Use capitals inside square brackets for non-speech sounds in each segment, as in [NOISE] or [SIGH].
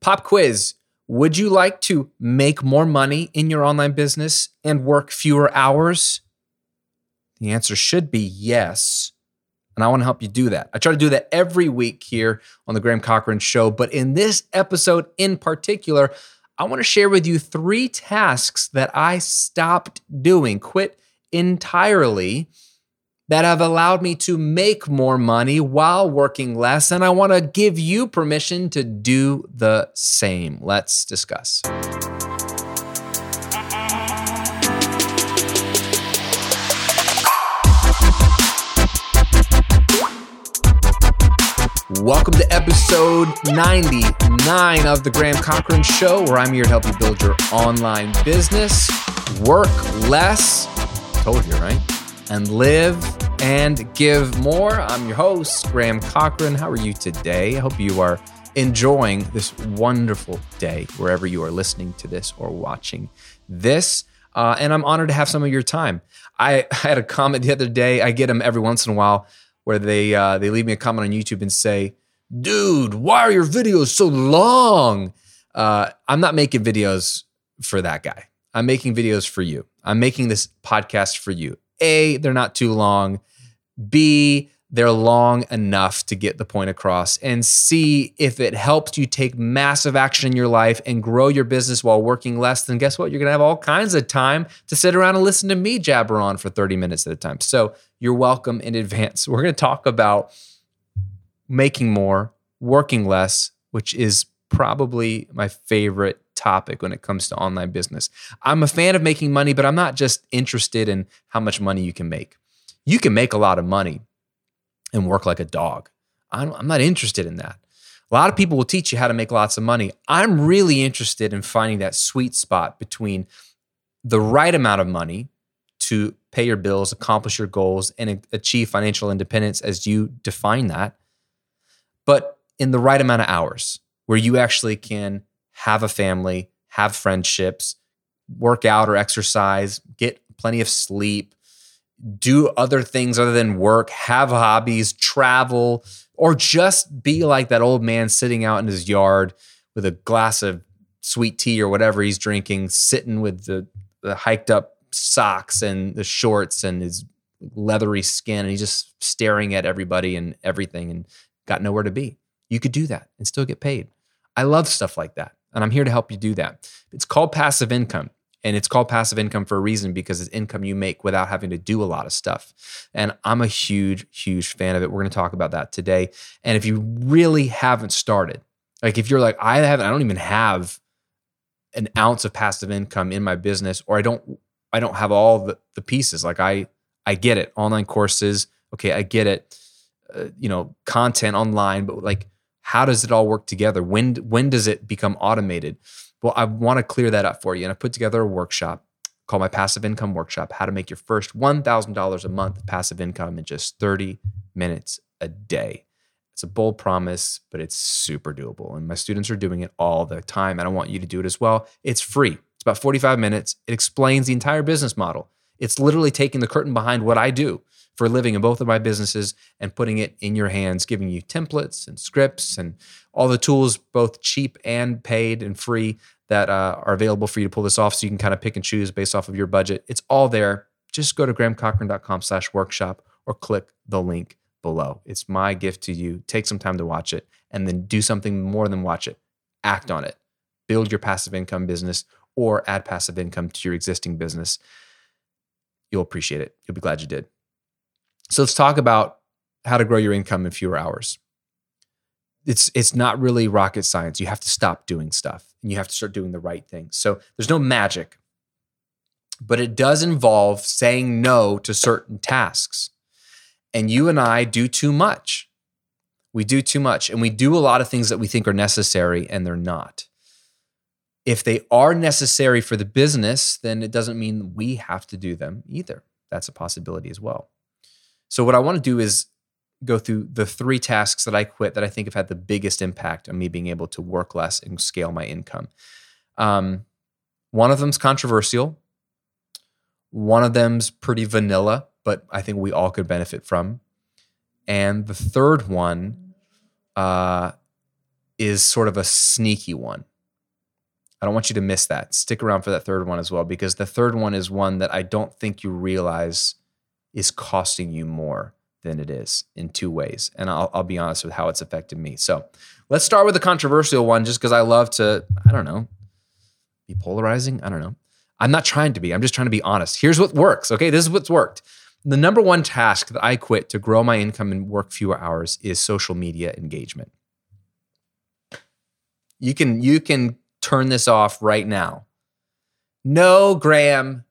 Pop quiz Would you like to make more money in your online business and work fewer hours? The answer should be yes. And I want to help you do that. I try to do that every week here on the Graham Cochran Show. But in this episode in particular, I want to share with you three tasks that I stopped doing, quit entirely, that have allowed me to make more money while working less. And I want to give you permission to do the same. Let's discuss. Welcome to episode 99 of The Graham Cochran Show, where I'm here to help you build your online business, work less, told you, right? And live and give more. I'm your host, Graham Cochran. How are you today? I hope you are enjoying this wonderful day wherever you are listening to this or watching this. Uh, and I'm honored to have some of your time. I, [LAUGHS] I had a comment the other day. I get them every once in a while where they uh, they leave me a comment on YouTube and say, "Dude, why are your videos so long?" Uh, I'm not making videos for that guy. I'm making videos for you. I'm making this podcast for you. A, they're not too long. B, they're long enough to get the point across. And C, if it helps you take massive action in your life and grow your business while working less, then guess what? You're going to have all kinds of time to sit around and listen to me jabber on for 30 minutes at a time. So you're welcome in advance. [LAUGHS] We're going to talk about making more, working less, which is probably my favorite topic when it comes to online business. I'm a fan of making money, but I'm not just interested in how much money you can make. You can make a lot of money and work like a dog. I'm not interested in that. A lot of people will teach you how to make lots of money. I'm really interested in finding that sweet spot between the right amount of money to pay your bills, accomplish your goals, and achieve financial independence as you define that, but in the right amount of hours where you actually can have a family, have friendships, work out or exercise, get plenty of sleep, do other things other than work, have hobbies, travel, or just be like that old man sitting out in his yard with a glass of sweet tea or whatever he's drinking, sitting with the, the hiked up socks and the shorts and his leathery skin, and he's just staring at everybody and everything and got nowhere to be. You could do that and still get paid. I love stuff like that. And I'm here to help you do that. It's called passive income. And it's called passive income for a reason because it's income you make without having to do a lot of stuff. And I'm a huge, huge fan of it. We're going to talk about that today. And if you really haven't started, like if you're like, I haven't, I don't even have an ounce of passive income in my business, or I don't, I don't have all the, the pieces. Like I, I get it. Online courses. Okay. I get it. Uh, you know, content online, but like, how does it all work together? When, when does it become automated? Well, I want to clear that up for you. And I put together a workshop called my Passive Income Workshop How to Make Your First $1,000 a month passive income in just 30 minutes a day. It's a bold promise, but it's super doable. And my students are doing it all the time. And I want you to do it as well. It's free, it's about 45 minutes. It explains the entire business model. It's literally taking the curtain behind what I do for living in both of my businesses and putting it in your hands, giving you templates and scripts and all the tools, both cheap and paid and free, that uh, are available for you to pull this off so you can kind of pick and choose based off of your budget. It's all there. Just go to grahamcochran.com slash workshop or click the link below. It's my gift to you. Take some time to watch it and then do something more than watch it. Act on it. Build your passive income business or add passive income to your existing business. You'll appreciate it. You'll be glad you did. So let's talk about how to grow your income in fewer hours it's it's not really rocket science. You have to stop doing stuff and you have to start doing the right thing. So there's no magic. But it does involve saying no to certain tasks. And you and I do too much. We do too much and we do a lot of things that we think are necessary and they're not. If they are necessary for the business, then it doesn't mean we have to do them either. That's a possibility as well. So, what I want to do is go through the three tasks that I quit that I think have had the biggest impact on me being able to work less and scale my income. Um, one of them's controversial. One of them's pretty vanilla, but I think we all could benefit from. And the third one uh, is sort of a sneaky one. I don't want you to miss that. Stick around for that third one as well, because the third one is one that I don't think you realize is costing you more than it is in two ways. And I'll, I'll be honest with how it's affected me. So let's start with the controversial one, just because I love to, I don't know, be polarizing. I don't know. I'm not trying to be, I'm just trying to be honest. Here's what works. Okay. This is what's worked. The number one task that I quit to grow my income and work fewer hours is social media engagement. You can you can turn this off right now. No, Graham,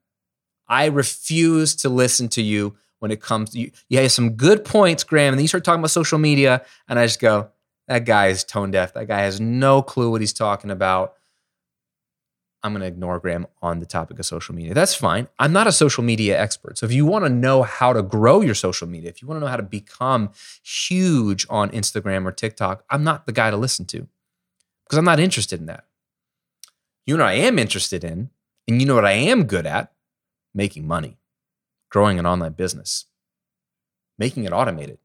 I refuse to listen to you when it comes to you. You have some good points, Graham, and then you start talking about social media, and I just go, that guy is tone deaf. That guy has no clue what he's talking about. I'm going to ignore Graham on the topic of social media. That's fine. I'm not a social media expert. So if you want to know how to grow your social media, if you want to know how to become huge on Instagram or TikTok, I'm not the guy to listen to because I'm not interested in that. You know what I am interested in, and you know what I am good at? Making money, growing an online business, making it automated,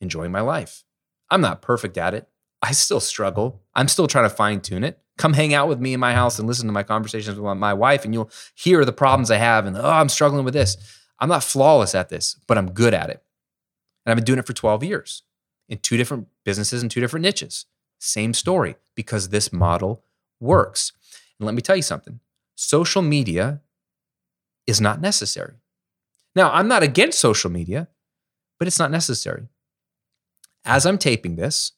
enjoying my life. I'm not perfect at it. I still struggle. I'm still trying to fine tune it. Come hang out with me in my house and listen to my conversations with my wife, and you'll hear the problems I have. And oh, I'm struggling with this. I'm not flawless at this, but I'm good at it. And I've been doing it for 12 years in two different businesses and two different niches. Same story because this model works. And let me tell you something social media is not necessary. Now, I'm not against social media, but it's not necessary. As I'm taping this,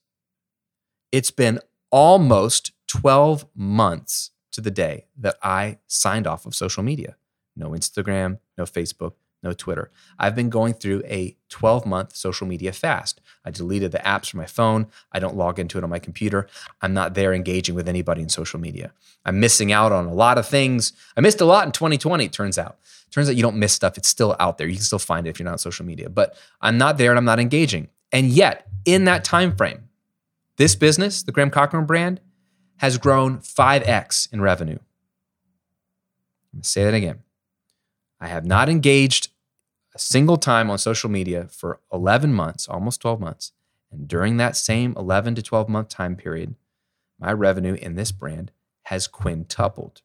it's been almost 12 months to the day that I signed off of social media. No Instagram, no Facebook, no Twitter. I've been going through a 12 month social media fast. I deleted the apps from my phone. I don't log into it on my computer. I'm not there engaging with anybody in social media. I'm missing out on a lot of things. I missed a lot in 2020, it turns out. It turns out you don't miss stuff. It's still out there. You can still find it if you're not on social media. But I'm not there and I'm not engaging. And yet, in that time frame, this business, the Graham Cochran brand, has grown 5x in revenue. I'm going to say that again. I have not engaged a single time on social media for 11 months, almost 12 months. And during that same 11 to 12 month time period, my revenue in this brand has quintupled.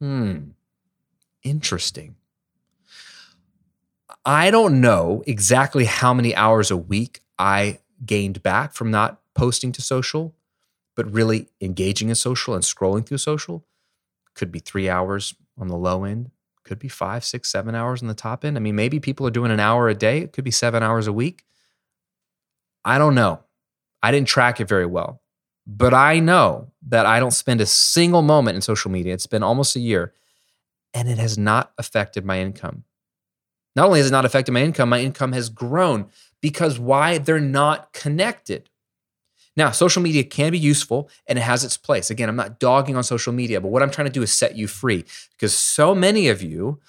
Hmm, interesting. I don't know exactly how many hours a week I gained back from not posting to social, but really engaging in social and scrolling through social. Could be three hours on the low end, could be five, six, seven hours in the top end. I mean, maybe people are doing an hour a day, it could be seven hours a week. I don't know. I didn't track it very well, but I know that I don't spend a single moment in social media. It's been almost a year and it has not affected my income. Not only has it not affected my income, my income has grown because why? They're not connected. Now, social media can be useful and it has its place. Again, I'm not dogging on social media, but what I'm trying to do is set you free because so many of you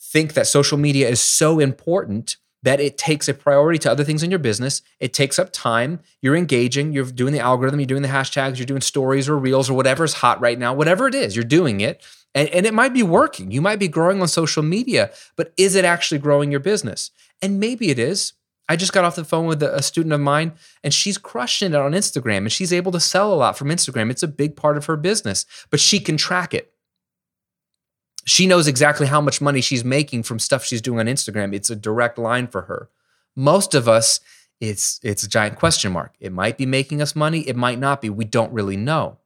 think that social media is so important that it takes a priority to other things in your business. It takes up time. You're engaging, you're doing the algorithm, you're doing the hashtags, you're doing stories or reels or whatever's hot right now, whatever it is, you're doing it. And, and it might be working. You might be growing on social media, but is it actually growing your business? And maybe it is. I just got off the phone with a student of mine and she's crushing it on Instagram and she's able to sell a lot from Instagram. It's a big part of her business, but she can track it. She knows exactly how much money she's making from stuff she's doing on Instagram. It's a direct line for her. Most of us, it's it's a giant question mark. It might be making us money, it might not be. We don't really know.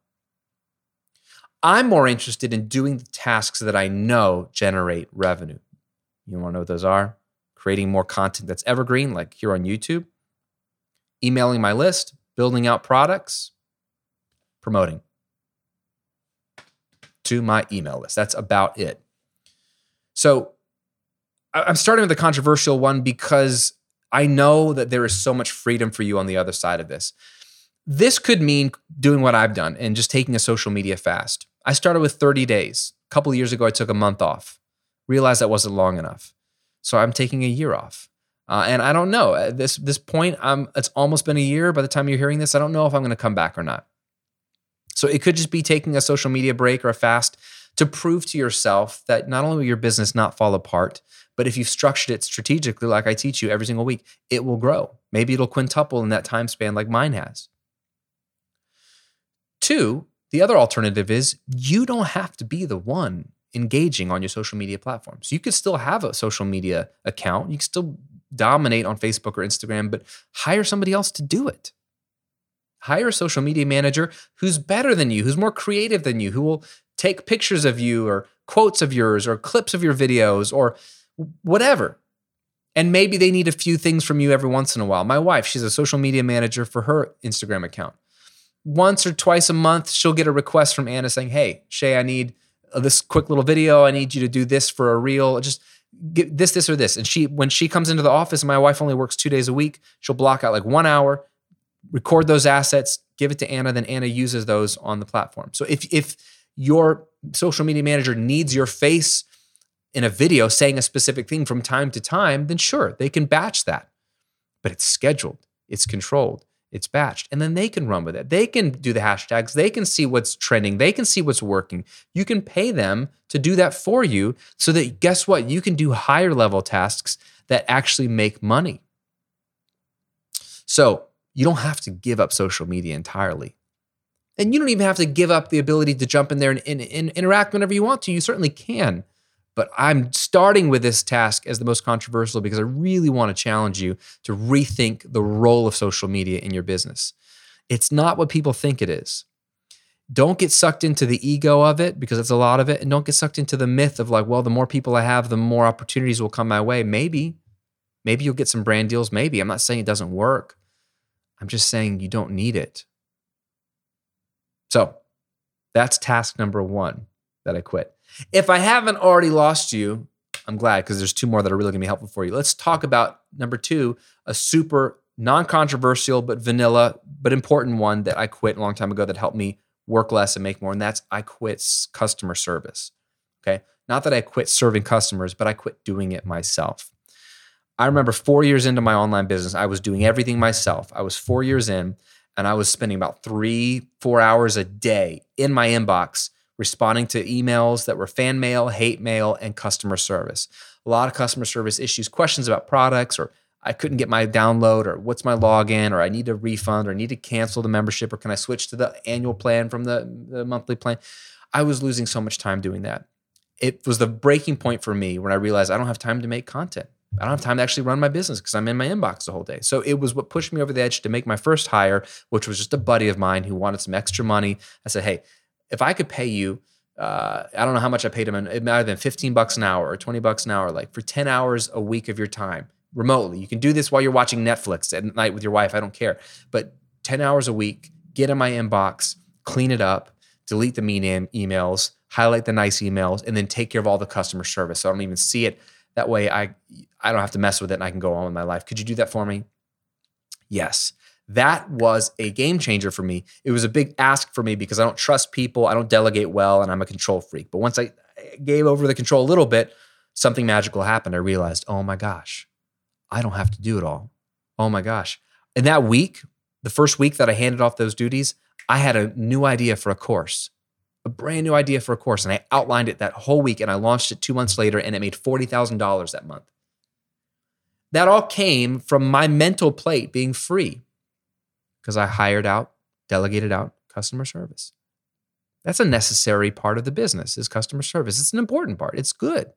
I'm more interested in doing the tasks that I know generate revenue. You want to know what those are? Creating more content that's evergreen, like here on YouTube, emailing my list, building out products, promoting to my email list. That's about it. So I'm starting with the controversial one because I know that there is so much freedom for you on the other side of this. This could mean doing what I've done and just taking a social media fast. I started with 30 days. A couple years ago, I took a month off. Realized that wasn't long enough. So I'm taking a year off. Uh, and I don't know at this this point. I'm, it's almost been a year. By the time you're hearing this, I don't know if I'm going to come back or not. So it could just be taking a social media break or a fast to prove to yourself that not only will your business not fall apart, but if you've structured it strategically, like I teach you every single week, it will grow. Maybe it'll quintuple in that time span, like mine has. Two, the other alternative is you don't have to be the one engaging on your social media platforms. You could still have a social media account. You can still dominate on Facebook or Instagram, but hire somebody else to do it. Hire a social media manager who's better than you, who's more creative than you, who will take pictures of you or quotes of yours or clips of your videos or whatever. And maybe they need a few things from you every once in a while. My wife, she's a social media manager for her Instagram account. Once or twice a month, she'll get a request from Anna saying, Hey, Shay, I need this quick little video. I need you to do this for a reel. Just get this, this, or this. And she, when she comes into the office, my wife only works two days a week. She'll block out like one hour, record those assets, give it to Anna. Then Anna uses those on the platform. So if if your social media manager needs your face in a video saying a specific thing from time to time, then sure, they can batch that. But it's scheduled, it's controlled, it's batched, and then they can run with it. They can do the hashtags, they can see what's trending, they can see what's working. You can pay them to do that for you so that guess what? You can do higher level tasks that actually make money. So you don't have to give up social media entirely. And you don't even have to give up the ability to jump in there and, and, and, interact whenever you want to. You certainly can. But I'm starting with this task as the most controversial because I really want to challenge you to rethink the role of social media in your business. It's not what people think it is. Don't get sucked into the ego of it because it's a lot of it. And don't get sucked into the myth of like, well, the more people I have, the more opportunities will come my way. Maybe. Maybe you'll get some brand deals. Maybe. I'm not saying it doesn't work. I'm just saying you don't need it. So that's task number one that I quit. If I haven't already lost you, I'm glad because there's two more that are really gonna be helpful for you. Let's talk about number two, a super non controversial but vanilla but important one that I quit a long time ago that helped me work less and make more. And that's I quit customer service. Okay. Not that I quit serving customers, but I quit doing it myself. I remember four years into my online business, I was doing everything myself. I was four years in and I was spending about three, four hours a day in my inbox responding to emails that were fan mail, hate mail, and customer service. A lot of customer service issues, questions about products, or I couldn't get my download, or what's my login, or I need a refund, or I need to cancel the membership, or can I switch to the annual plan from the, the monthly plan? I was losing so much time doing that. It was the breaking point for me when I realized I don't have time to make content. I don't have time to actually run my business because I'm in my inbox the whole day. So it was what pushed me over the edge to make my first hire, which was just a buddy of mine who wanted some extra money. I said, hey, if I could pay you, uh, I don't know how much I paid him, have been 15 bucks an hour or 20 bucks an hour, like for 10 hours a week of your time remotely. You can do this while you're watching Netflix at night with your wife. I don't care. But 10 hours a week, get in my inbox, clean it up, delete the mean emails, highlight the nice emails, and then take care of all the customer service. So I don't even see it that way I I don't have to mess with it and I can go on with my life. Could you do that for me? Yes. That was a game changer for me. It was a big ask for me because I don't trust people, I don't delegate well, and I'm a control freak. But once I gave over the control a little bit, something magical happened. I realized, oh my gosh, I don't have to do it all. Oh my gosh. In that week, the first week that I handed off those duties, I had a new idea for a course a brand new idea for a course and I outlined it that whole week and I launched it two months later and it made $40,000 that month. That all came from my mental plate being free because I hired out, delegated out customer service. That's a necessary part of the business is customer service. It's an important part. It's good.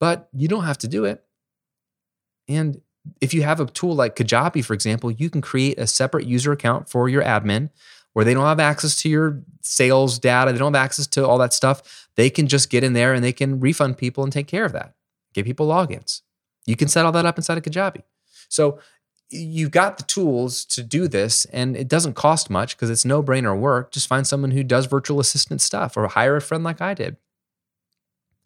But you don't have to do it. And if you have a tool like Kajabi, for example, you can create a separate user account for your admin where they don't have access to your sales data, they don't have access to all that stuff, they can just get in there and they can refund people and take care of that. Give people logins. You can set all that up inside of Kajabi. So you've got the tools to do this and it doesn't cost much because it's no brainer work. Just find someone who does virtual assistant stuff or hire a friend like I did.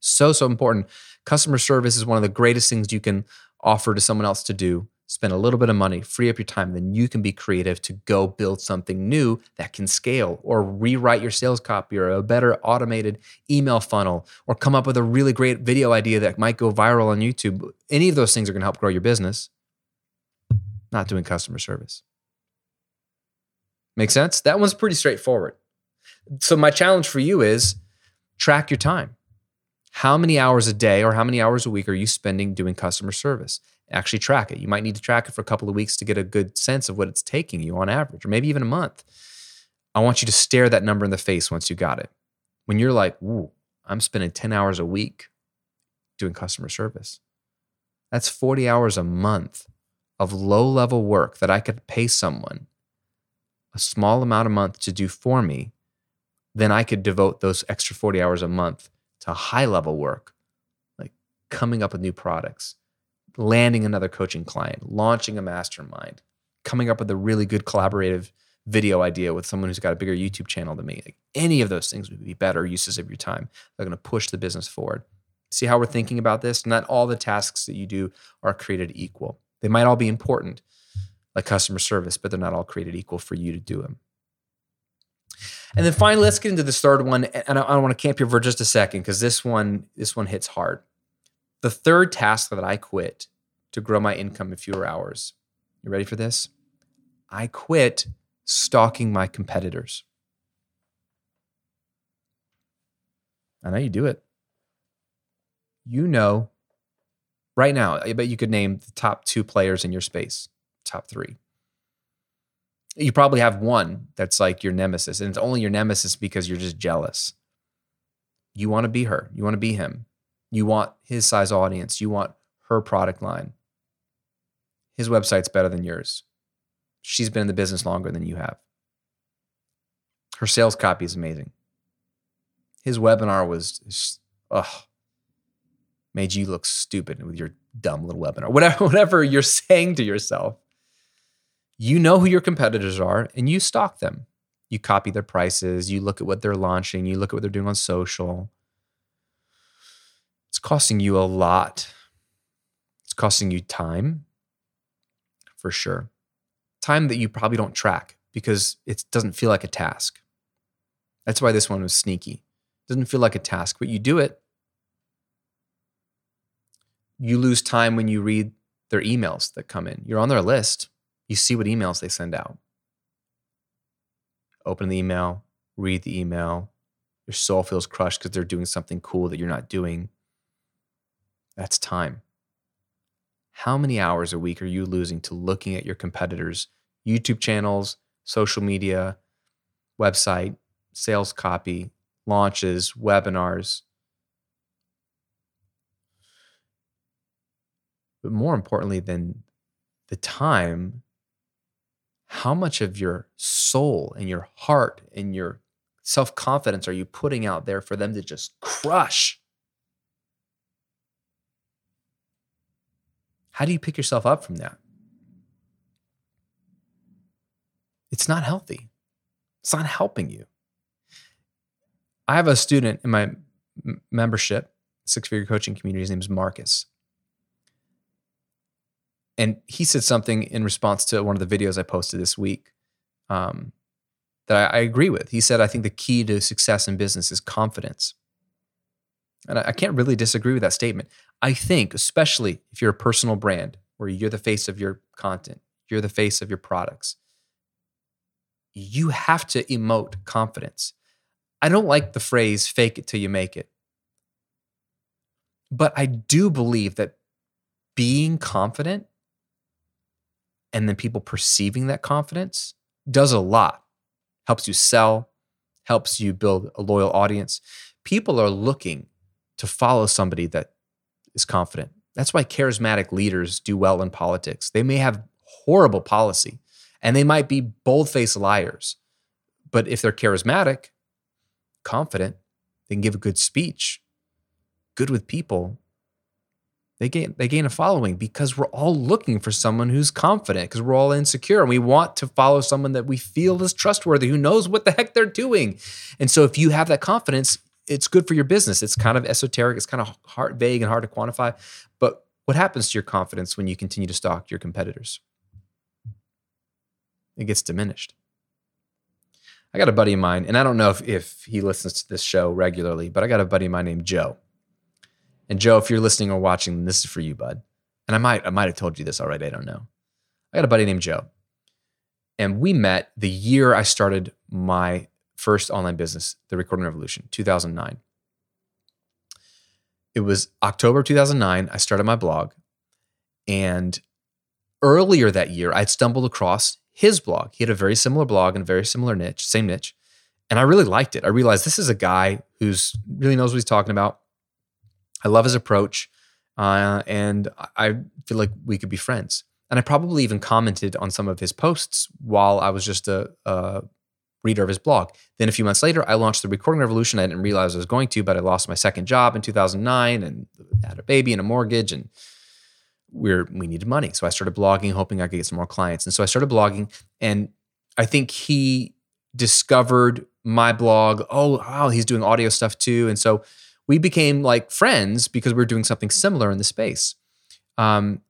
So, so important. Customer service is one of the greatest things you can offer to someone else to do spend a little bit of money, free up your time, then you can be creative to go build something new that can scale or rewrite your sales copy or a better automated email funnel or come up with a really great video idea that might go viral on YouTube. Any of those things are going to help grow your business. Not doing customer service. Make sense? That one's pretty straightforward. So, my challenge for you is track your time. How many hours a day or how many hours a week are you spending doing customer service? actually track it. You might need to track it for a couple of weeks to get a good sense of what it's taking you on average, or maybe even a month. I want you to stare that number in the face once you got it. When you're like, ooh, I'm spending 10 hours a week doing customer service. That's 40 hours a month of low level work that I could pay someone a small amount a month to do for me. Then I could devote those extra 40 hours a month to high level work, like coming up with new products, landing another coaching client, launching a mastermind, coming up with a really good collaborative video idea with someone who's got a bigger YouTube channel than me. Like any of those things would be better uses of your time. They're going to push the business forward. See how we're thinking about this? Not all the tasks that you do are created equal. They might all be important, like customer service, but they're not all created equal for you to do them. And then finally, let's get into this third one. And I, I want to camp here for just a second because this one, this one hits hard. The third task that I quit to grow my income in fewer hours. You ready for this? I quit stalking my competitors. I know you do it you know right now, I bet you could name the top two players in your space, top three. You probably have one that's like your nemesis, and it's only your nemesis because you're just jealous. You want to be her, you want to be him, you want his size audience, you want her product line. His website's better than yours. She's been in the business longer than you have. Her sales copy is amazing. His webinar was, ugh, made you look stupid with your dumb little webinar, [LAUGHS] whatever, whatever you're saying to yourself. You know who your competitors are and you stalk them. You copy their prices, you look at what they're launching, you look at what they're doing on social. It's costing you a lot. It's costing you time for sure. Time that you probably don't track because it doesn't feel like a task. That's why this one was sneaky. It doesn't feel like a task, but you do it you lose time when you read their emails that come in. You're on their list. You see what emails they send out. Open the email, read the email. Your soul feels crushed because they're doing something cool that you're not doing. That's time. How many hours a week are you losing to looking at your competitors' YouTube channels, social media, website, sales copy, launches, webinars, But more importantly than the time, how much of your soul and your heart and your self confidence are you putting out there for them to just crush? How do you pick yourself up from that? It's not healthy. It's not helping you. I have a student in my membership, six figure coaching community. His name is Marcus and he said something in response to one of the videos I posted this week um, that I, I, agree with. He said, I think the key to success in business is confidence. And I, I can't really disagree with that statement. I think, especially if you're a personal brand where you're the face of your content, you're the face of your products, you have to emote confidence. I don't like the phrase fake it till you make it. But I do believe that being confident and then people perceiving that confidence does a lot. Helps you sell, helps you build a loyal audience. People are looking to follow somebody that is confident. That's why charismatic leaders do well in politics. They may have horrible policy and they might be bold faced liars. But if they're charismatic, confident, they can give a good speech, good with people, they gain they gain a following because we're all looking for someone who's confident because we're all insecure and we want to follow someone that we feel is trustworthy who knows what the heck they're doing. And so if you have that confidence it's good for your business. It's kind of esoteric it's kind of hard vague and hard to quantify but what happens to your confidence when you continue to stalk your competitors? It gets diminished. I got a buddy of mine and i don't know if, if he listens to this show regularly but i got a buddy of mine named joe and Joe, if you're listening or watching, this is for you, bud. And I might I might have told you this already. I don't know. I got a buddy named Joe, and we met the year I started my first online business, the Recording Revolution, 2009. It was October 2009. I started my blog, and earlier that year, I'd stumbled across his blog. He had a very similar blog and a very similar niche, same niche. And I really liked it. I realized this is a guy who's really knows what he's talking about. I love his approach. Uh, and I feel like we could be friends. And I probably even commented on some of his posts while I was just a, a reader of his blog. Then a few months later, I launched the Recording Revolution. I didn't realize I was going to, but I lost my second job in 2009 and had a baby and a mortgage and we're we needed money. So I started blogging, hoping I could get some more clients. And so I started blogging, and I think he discovered my blog. Oh, wow, he's doing audio stuff too. And so we became like friends because we were doing something similar in the space. Um,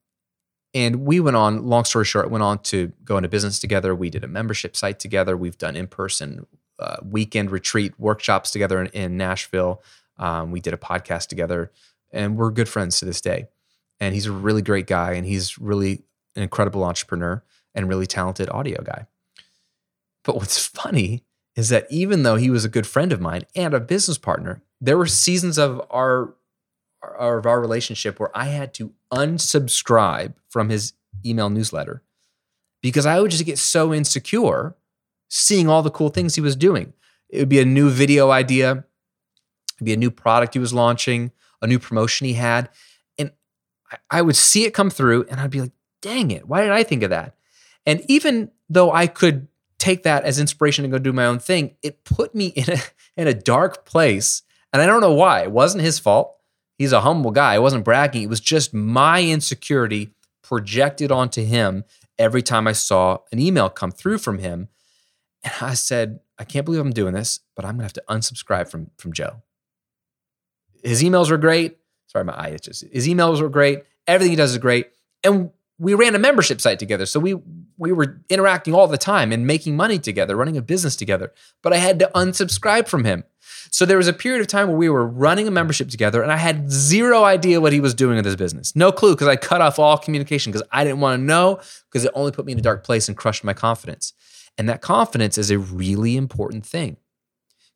and we went on, long story short, went on to go into business together. We did a membership site together. We've done in person uh, weekend retreat workshops together in, in Nashville. Um, we did a podcast together, and we're good friends to this day and he's a really great guy and he's really an incredible entrepreneur and really talented audio guy. But what's [LAUGHS] funny is that even though he was a good friend of mine and a business partner, there were seasons of our of our relationship where I had to unsubscribe from his email newsletter because I would just get so insecure seeing all the cool things he was doing. It would be a new video idea, it'd be a new product he was launching, a new promotion he had, and I would see it come through and I'd be like, dang it, why did I think of that? And even though I could take that as inspiration and go do my own thing, it put me in a in a dark place. And I don't know why. It wasn't his fault. He's a humble guy. I wasn't bragging. It was just my insecurity projected onto him every time I saw an email come through from him. And I said, I can't believe I'm doing this, but I'm gonna have to unsubscribe from, from Joe. His emails were great. Sorry, my eye itches. His emails were great. Everything he does is great. And we ran a membership site together. So we we were interacting all the time and making money together, running a business together. But I had to unsubscribe from him. So there was a period of time where we were running a membership together and I had zero idea what he was doing in his business. No clue because I cut off all communication because I didn't want to know because it only put me in a dark place and crushed my confidence. And that confidence is a really important thing.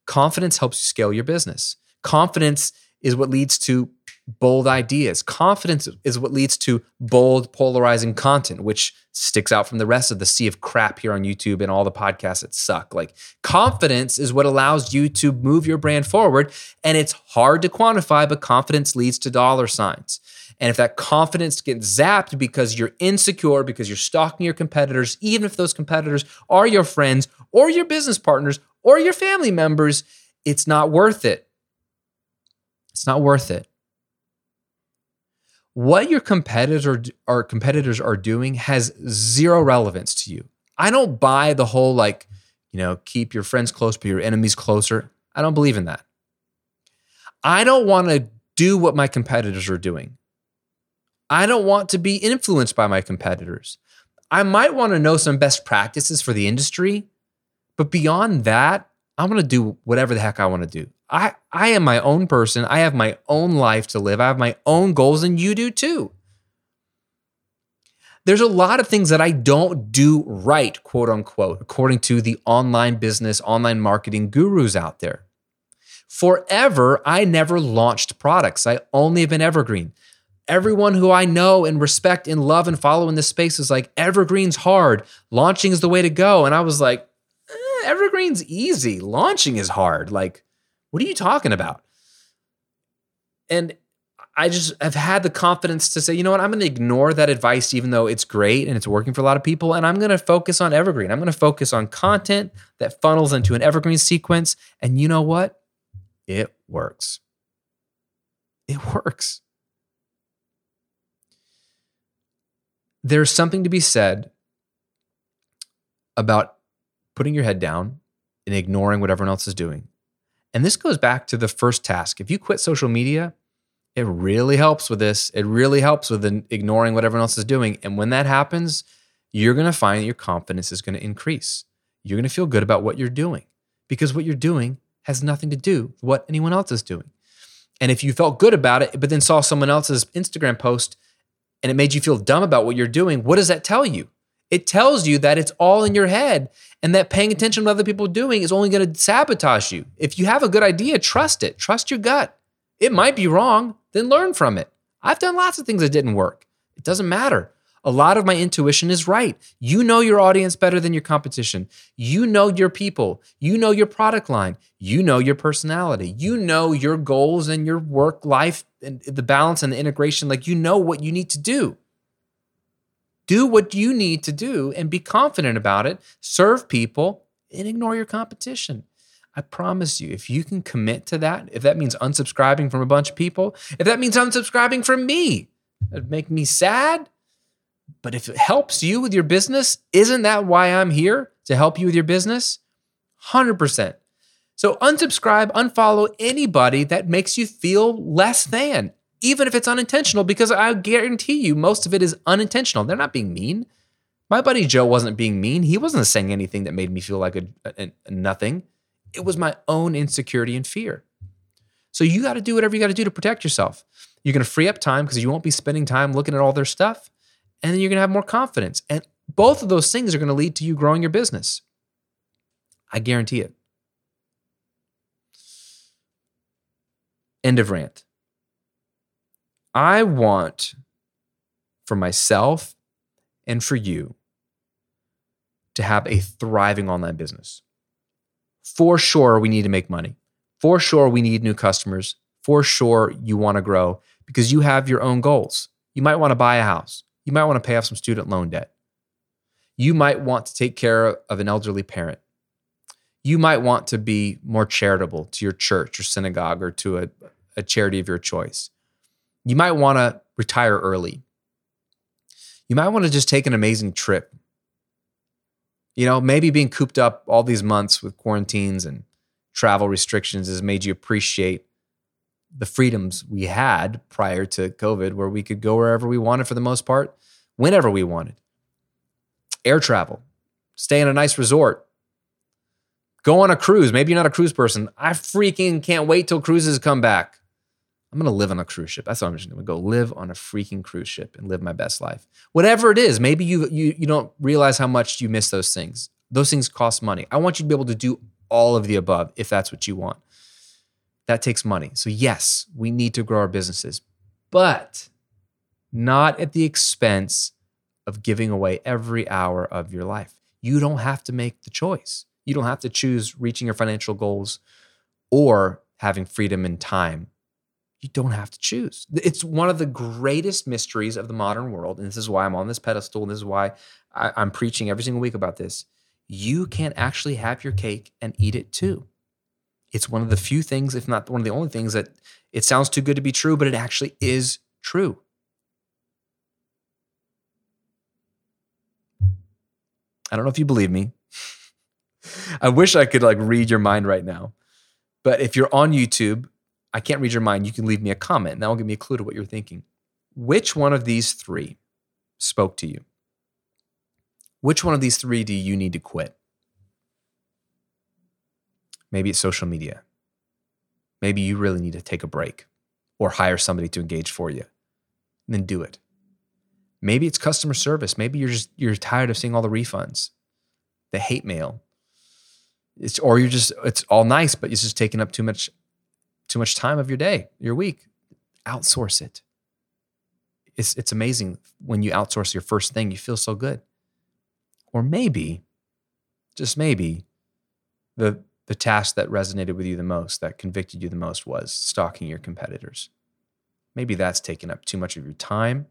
Confidence helps you scale your business. Confidence is what leads to bold ideas. Confidence is what leads to bold, polarizing content, which sticks out from the rest of the sea of crap here on YouTube and all the podcasts that suck. Like, confidence is what allows you to move your brand forward. And it's hard to quantify, but confidence leads to dollar signs. And if that confidence gets zapped because you're insecure, because you're stalking your competitors, even if those competitors are your friends or your business partners or your family members, it's not worth it. It's not worth it what your competitor or competitors are doing has zero relevance to you. I don't buy the whole like, you know, keep your friends close but your enemies closer. I don't believe in that. I don't want to do what my competitors are doing. I don't want to be influenced by my competitors. I might want to know some best practices for the industry, but beyond that, I'm going to do whatever the heck I want to do. I I am my own person. I have my own life to live. I have my own goals and you do too. There's a lot of things that I don't do right, quote unquote, according to the online business, online marketing gurus out there. Forever, I never launched products. I only have been evergreen. Everyone who I know and respect and love and follow in this space is like, evergreen's hard. Launching is the way to go. And I was like, eh, evergreen's easy. Launching is hard. Like, what are you talking about? And I just have had the confidence to say, you know what, I'm going to ignore that advice, even though it's great and it's working for a lot of people. And I'm going to focus on evergreen. I'm going to focus on content that funnels into an evergreen sequence. And you know what? It works. It works. There's something to be said about putting your head down and ignoring what everyone else is doing and this goes back to the first task. If you quit social media, it really helps with this. It really helps with ignoring what everyone else is doing. And when that happens, you're going to find that your confidence is going to increase. You're going to feel good about what you're doing because what you're doing has nothing to do with what anyone else is doing. And if you felt good about it, but then saw someone else's Instagram post and it made you feel dumb about what you're doing, what does that tell you? It tells you that it's all in your head and that paying attention to what other people are doing is only going to sabotage you. If you have a good idea, trust it, trust your gut. It might be wrong, then learn from it. I've done lots of things that didn't work. It doesn't matter. A lot of my intuition is right. You know your audience better than your competition. You know your people. You know your product line. You know your personality. You know your goals and your work life and the balance and the integration. Like you know what you need to do. Do what you need to do and be confident about it. Serve people and ignore your competition. I promise you, if you can commit to that, if that means unsubscribing from a bunch of people, if that means unsubscribing from me, it'd make me sad but if it helps you with your business, isn't that why I'm here to help you with your business? 100%. So unsubscribe, unfollow anybody that makes you feel less than, even if it's unintentional, because I guarantee you most of it is unintentional. They're not being mean. My buddy Joe wasn't being mean. He wasn't saying anything that made me feel like a, a, a nothing. It was my own insecurity and fear. So you got to do whatever you got to do to protect yourself. You're going to free up time because you won't be spending time looking at all their stuff and then you're going to have more confidence. And both of those things are going to lead to you growing your business. I guarantee it. End of rant. I want for myself and for you to have a thriving online business. For sure, we need to make money. For sure, we need new customers. For sure, you want to grow because you have your own goals. You might want to buy a house. You might want to pay off some student loan debt. You might want to take care of an elderly parent. You might want to be more charitable to your church or synagogue or to a, a charity of your choice. You might want to retire early. You might want to just take an amazing trip. You know, maybe being cooped up all these months with quarantines and travel restrictions has made you appreciate the freedoms we had prior to COVID, where we could go wherever we wanted for the most part, whenever we wanted. Air travel, stay in a nice resort, go on a cruise. Maybe you're not a cruise person. I freaking can't wait till cruises come back. I'm gonna live on a cruise ship. That's what I'm just gonna go live on a freaking cruise ship and live my best life. Whatever it is, maybe you you you don't realize how much you miss those things. Those things cost money. I want you to be able to do all of the above if that's what you want. That takes money. So, yes, we need to grow our businesses, but not at the expense of giving away every hour of your life. You don't have to make the choice. You don't have to choose reaching your financial goals or having freedom in time. You don't have to choose. It's one of the greatest mysteries of the modern world. And this is why I'm on this pedestal. And this is why I, am preaching every single week about this. You can actually have your cake and eat it too. It's one of the few things, if not one of the only things, that it sounds too good to be true, but it actually is true. I don't know if you believe me. [LAUGHS] I wish I could like read your mind right now. But if you're on YouTube, I can't read your mind. You can leave me a comment and that will give me a clue to what you're thinking. Which one of these three spoke to you? Which one of these three do you need to quit? Maybe it's social media. Maybe you really need to take a break or hire somebody to engage for you. And then do it. Maybe it's customer service. Maybe you're just you're tired of seeing all the refunds, the hate mail. It's or you're just it's all nice, but it's just taking up too much too much time of your day, your week. Outsource it. It's it's amazing when you outsource your first thing, you feel so good. Or maybe, just maybe, the the task that resonated with you the most, that convicted you the most, was stalking your competitors. Maybe that's taken up too much of your time,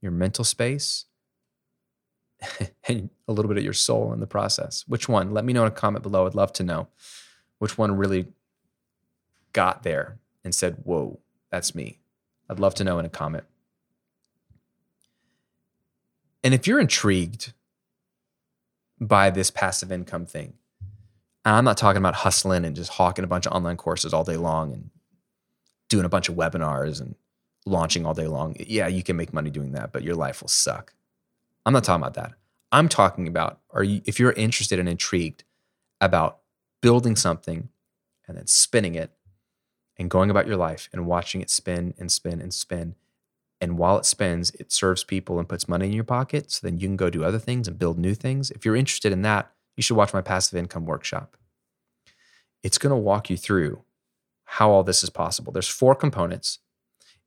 your mental space, [LAUGHS] and a little bit of your soul in the process. Which one? Let me know in a comment below. I'd love to know which one really got there and said, Whoa, that's me. I'd love to know in a comment. And if you're intrigued by this passive income thing, I'm not talking about hustling and just hawking a bunch of online courses all day long and doing a bunch of webinars and launching all day long. Yeah, you can make money doing that, but your life will suck. I'm not talking about that. I'm talking about are you if you're interested and intrigued about building something and then spinning it and going about your life and watching it spin and spin and spin. And while it spins, it serves people and puts money in your pocket. So then you can go do other things and build new things. If you're interested in that, you should watch my passive income workshop. It's going to walk you through how all this is possible. There's four components.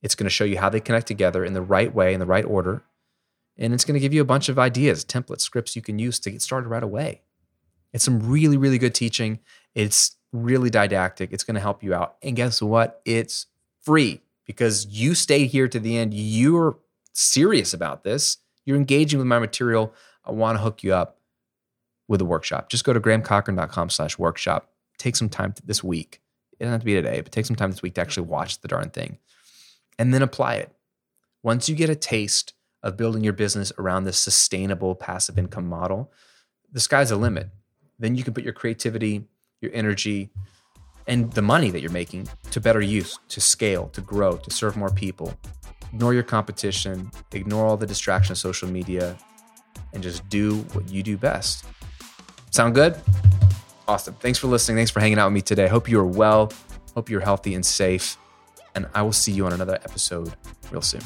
It's going to show you how they connect together in the right way, in the right order. And it's going to give you a bunch of ideas, templates, scripts you can use to get started right away. It's some really, really good teaching. It's really didactic. It's going to help you out. And guess what? It's free because you stay here to the end. You're serious about this. You're engaging with my material. I want to hook you up with a workshop. Just go to grahamcochrane.com slash workshop. Take some time this week. It doesn't have to be today, but take some time this week to actually watch the darn thing and then apply it. Once you get a taste of building your business around this sustainable passive income model, the sky's the limit. Then you can put your creativity, your energy, and the money that you're making to better use, to scale, to grow, to serve more people. Ignore your competition, ignore all the distraction of social media, and just do what you do best. Sound good? Awesome. Thanks for listening. Thanks for hanging out with me today. Hope you are well. Hope you're healthy and safe. And I will see you on another episode real soon.